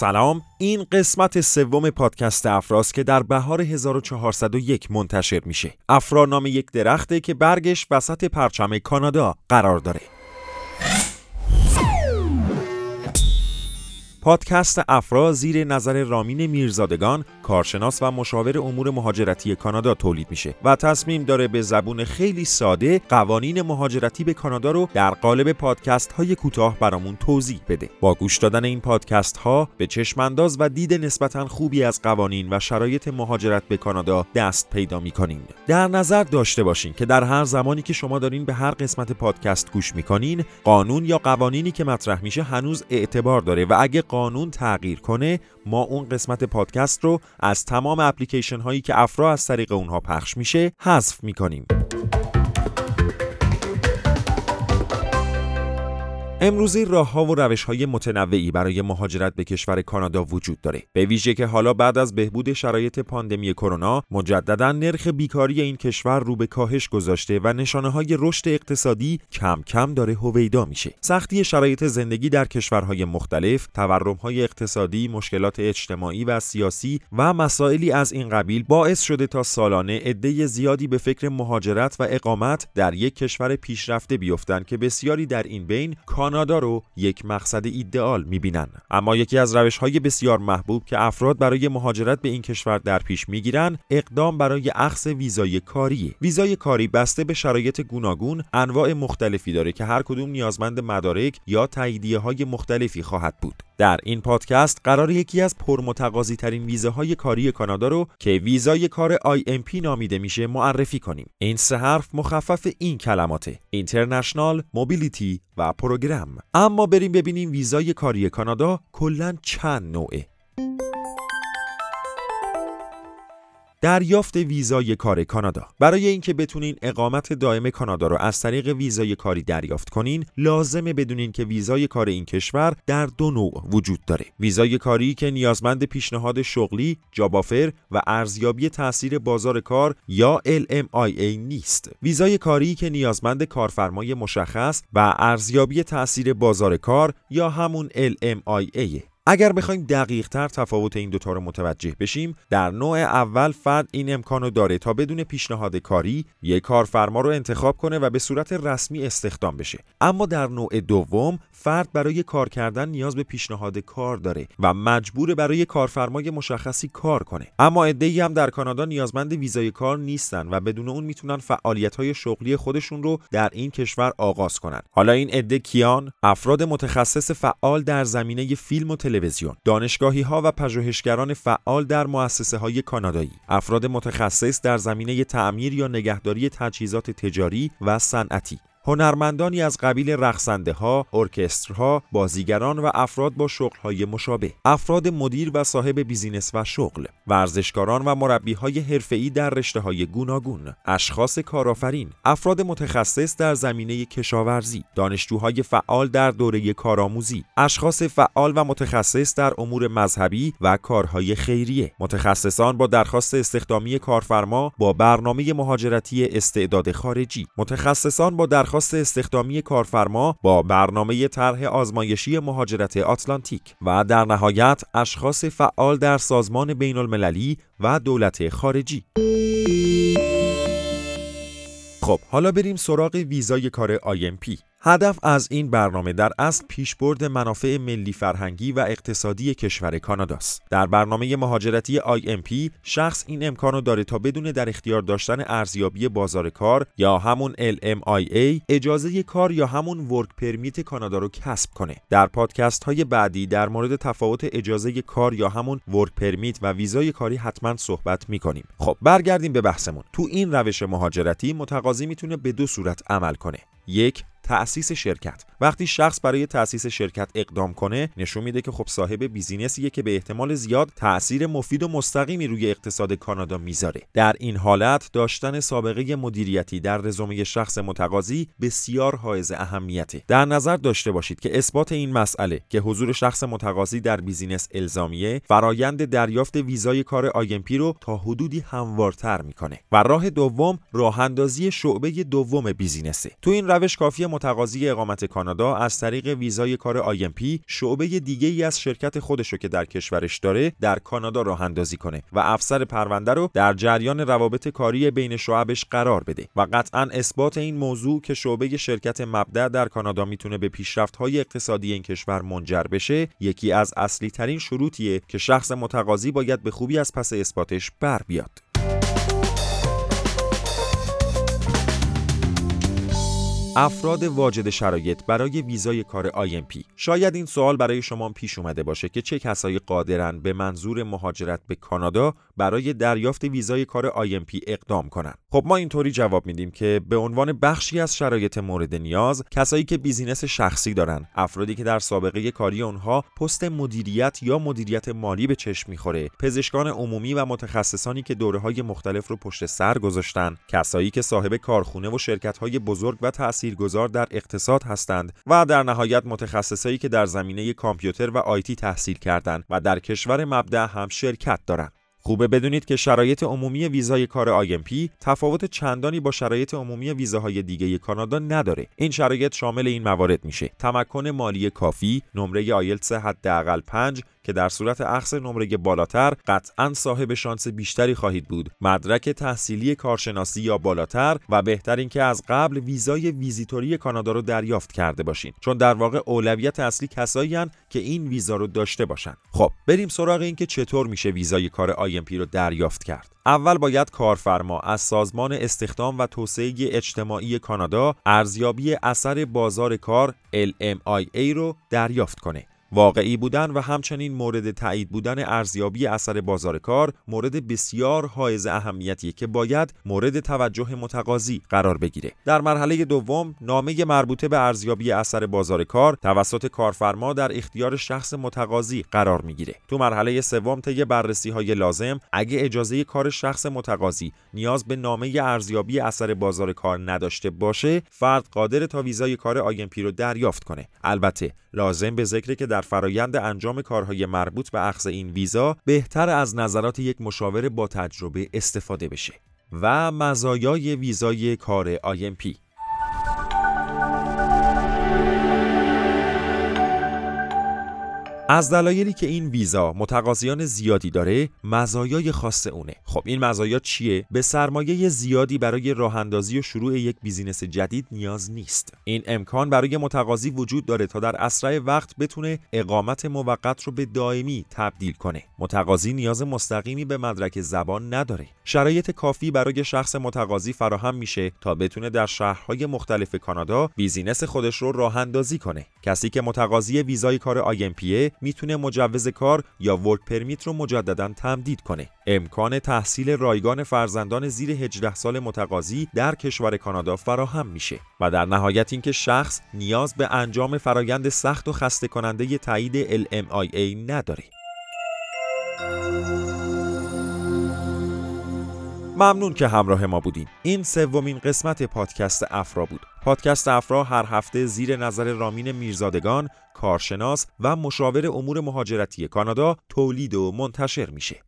سلام. این قسمت سوم پادکست افراست که در بهار 1401 منتشر میشه. افرا نام یک درخته که برگش وسط پرچم کانادا قرار داره. پادکست افرا زیر نظر رامین میرزادگان کارشناس و مشاور امور مهاجرتی کانادا تولید میشه و تصمیم داره به زبون خیلی ساده قوانین مهاجرتی به کانادا رو در قالب پادکست های کوتاه برامون توضیح بده. با گوش دادن این پادکست ها به چشمانداز و دید نسبتا خوبی از قوانین و شرایط مهاجرت به کانادا دست پیدا می‌کنین. در نظر داشته باشین که در هر زمانی که شما دارین به هر قسمت پادکست گوش می‌کنین قانون یا قوانینی که مطرح میشه هنوز اعتبار داره و اگه قانون تغییر کنه ما اون قسمت پادکست رو از تمام اپلیکیشن هایی که افرا از طریق اونها پخش میشه حذف می‌کنیم. امروزه راه ها و روش های متنوعی برای مهاجرت به کشور کانادا وجود داره. به ویژه که حالا بعد از بهبود شرایط پاندمی کرونا مجددا نرخ بیکاری این کشور رو به کاهش گذاشته و نشانه های رشد اقتصادی کم کم داره هویدا میشه. سختی شرایط زندگی در کشورهای مختلف تورم های اقتصادی مشکلات اجتماعی و سیاسی و مسائلی از این قبیل باعث شده تا سالانه عده زیادی به فکر مهاجرت و اقامت در یک کشور پیشرفته بیفتند که بسیاری در این بین کانادا رو یک مقصد ایدئال می‌بینن. اما یکی از روش های بسیار محبوب که افراد برای مهاجرت به این کشور در پیش می‌گیرن اقدام برای اخذ ویزای کاری ویزای کاری بسته به شرایط گوناگون انواع مختلفی داره که هر کدوم نیازمند مدارک یا تاییدیه های مختلفی خواهد بود. در این پادکست قرار یکی از پرمتقاضی ترین ویزاهای کاری کانادا رو که ویزای کار IMP نامیده میشه معرفی کنیم. این سه حرف مخفف این کلماته: اینترنشنال، موبیلیتی و پروگرام. اما بریم ببینیم ویزای کاری کانادا کلا چند نوعه. دریافت ویزای کار کانادا. برای اینکه بتونین اقامت دائم کانادا رو از طریق ویزای کاری دریافت کنین لازمه بدونین که ویزای کار این کشور در دو نوع وجود داره. ویزای کاری که نیازمند پیشنهاد شغلی جابافر و ارزیابی تاثیر بازار کار یا LMIA نیست. ویزای کاری که نیازمند کارفرمای مشخص و ارزیابی تاثیر بازار کار یا همون LMIA اگر بخوایم دقیق تر تفاوت این دوتا رو متوجه بشیم در نوع اول فرد این امکان رو داره تا بدون پیشنهاد کاری یک کارفرما رو انتخاب کنه و به صورت رسمی استخدام بشه. اما در نوع دوم فرد برای کار کردن نیاز به پیشنهاد کار داره و مجبور برای کارفرمای مشخصی کار کنه. اما عده‌ای هم در کانادا نیازمند ویزای کار نیستن و بدون اون می‌تونن فعالیت‌های شغلی خودشون رو در این کشور آغاز کنن. حالا این عده کیان؟ افراد متخصص فعال در زمینه فیلم و تلویزیون دانشگاهی ها و پژوهشگران فعال در مؤسسه های کانادایی. افراد متخصص در زمینه تعمیر یا نگهداری تجهیزات تجاری و صنعتی. هنرمندانی از قبیل رقصنده ها، ارکسترها، بازیگران و افراد با های مشابه، افراد مدیر و صاحب business و شغل، ورزشکاران و مربی های حرفه‌ای در رشته های گوناگون، اشخاص کارآفرین، افراد متخصص در زمینه کشاورزی، دانشجوهای فعال در دوره کارآموزی، اشخاص فعال و متخصص در امور مذهبی و کارهای خیریه، متخصصان با درخواست استخدامی کارفرما با برنامه مهاجرتی استعداد خارجی، متخصصان با درخواست درخواست استخدامی کارفرما با برنامه طرح آزمایشی مهاجرت آتلانتیک و در نهایت اشخاص فعال در سازمان بین المللی و دولت خارجی. خب حالا بریم سراغ ویزای کار IMP هدف از این برنامه در اصل پیشبرد منافع ملی فرهنگی و اقتصادی کشور کاناداست. در برنامه مهاجرتی IMP شخص این امکان رو داره تا بدون در اختیار داشتن ارزیابی بازار کار یا همون LMIA اجازه کار یا همون ورک پرمیت کانادا رو کسب کنه. در پادکست های بعدی در مورد تفاوت اجازه کار یا همون ورک پرمیت و ویزای کاری حتما صحبت می‌کنیم. خب برگردیم به بحثمون. تو این روش مهاجرتی متقاضی می‌تونه به دو صورت عمل کنه. یک تأسیس شرکت. وقتی شخص برای تأسیس شرکت اقدام کنه نشون میده که خب صاحب business یه که به احتمال زیاد تأثیر مفید و مستقیمی روی اقتصاد کانادا می‌ذاره. در این حالت داشتن سابقه مدیریتی در رزومه شخص متقاضی بسیار حائز اهمیته. در نظر داشته باشید که اثبات این مسئله که حضور شخص متقاضی در business الزامیه فرایند دریافت ویزای کار IMP رو تا حدودی هموارتر می‌کنه. و راه دوم راه اندازی شعبه دوم business ه. تو این روش کافیه متقاضی اقامت کانادا از طریق ویزای کار IMP شعبه دیگه ای از شرکت خودشو که در کشورش داره در کانادا راه اندازی کنه و افسر پرونده رو در جریان روابط کاری بین شعبش قرار بده و قطعا اثبات این موضوع که شعبه شرکت مبدأ در کانادا می‌تونه به پیشرفت های اقتصادی این کشور منجر بشه یکی از اصلی ترین شروطیه که شخص متقاضی باید به خوبی از پس اثباتش بر بیاد. افراد واجد شرایط برای ویزای کار IMP شاید این سوال برای شما پیش اومده باشه که چه کسایی قادرن به منظور مهاجرت به کانادا برای دریافت ویزای کار IMP اقدام کنن. خب ما اینطوری جواب میدیم که به عنوان بخشی از شرایط مورد نیاز کسایی که business شخصی دارن افرادی که در سابقه کاری اونها پست مدیریت یا مدیریت مالی به چشم می‌خوره پزشکان عمومی و متخصصانی که دوره های مختلف رو پشت سر گذاشتن کسایی که صاحب کارخونه و شرکت های بزرگ و تاثیرگذار در اقتصاد هستند و در نهایت متخصصایی که در زمینه کامپیوتر و IT تحصیل کردند و در کشور مبدأ هم شرکت دارند. خوبه بدونید که شرایط عمومی ویزای کار IMP تفاوت چندانی با شرایط عمومی ویزاهای دیگه کانادا نداره. این شرایط شامل این موارد میشه: تمکن مالی کافی، نمره آیلتس حداقل 5 که در صورت اخذ نمره بالاتر قطعا صاحب شانس بیشتری خواهید بود. مدرک تحصیلی کارشناسی یا بالاتر و بهتر اینکه از قبل ویزای ویزیتوری کانادا رو دریافت کرده باشین. چون در واقع اولویت اصلی کسایی که این ویزا رو داشته باشن. خب بریم سراغ اینکه چطور میشه ویزای کار IMP رو دریافت کرد. اول باید کارفرما از سازمان استخدام و توسعه اجتماعی کانادا ارزیابی اثر بازار کار LMIA رو دریافت کنه. واقعی بودن و همچنین مورد تایید بودن ارزیابی اثر بازار کار مورد بسیار حائز اهمیتیه که باید مورد توجه متقاضی قرار بگیره. در مرحله دوم نامه مربوطه به ارزیابی اثر بازار کار توسط کارفرما در اختیار شخص متقاضی قرار می‌گیره. تو مرحله سوم طی بررسی های لازم اگه اجازه کار شخص متقاضی نیاز به نامه ارزیابی اثر بازار کار نداشته باشه فرد قادره تا ویزای کار IMP رو دریافت کنه. البته لازم به ذکره که در فرایند انجام کارهای مربوط به اخذ این ویزا بهتره از نظرات یک مشاور با تجربه استفاده بشه. و مزایای ویزای کار IMP از دلایلی که این ویزا متقاضیان زیادی داره مزایای خاص اونه. خب این مزایا چیه؟ به سرمایه زیادی برای راه اندازی و شروع یک business جدید نیاز نیست. این امکان برای متقاضی وجود داره تا در اسرع وقت بتونه اقامت موقت رو به دائمی تبدیل کنه. متقاضی نیاز مستقیمی به مدرک زبان نداره. شرایط کافی برای شخص متقاضی فراهم میشه تا بتونه در شهرهای مختلف کانادا business خودش رو راه اندازی کنه. کسی که متقاضی ویزای کار IMP ه می‌تونه مجوز کار یا work permit رو مجددا تمدید کنه. امکان تحصیل رایگان فرزندان زیر 18 سال متقاضی در کشور کانادا فراهم میشه و در نهایت اینکه شخص نیاز به انجام فرایند سخت و خسته کننده تایید LMIA نداره. ممنون که همراه ما بودین. این سومین قسمت پادکست افرا بود. پادکست افرا هر هفته زیر نظر رامین میرزادگان کارشناس و مشاور امور مهاجرتی کانادا تولید و منتشر میشه.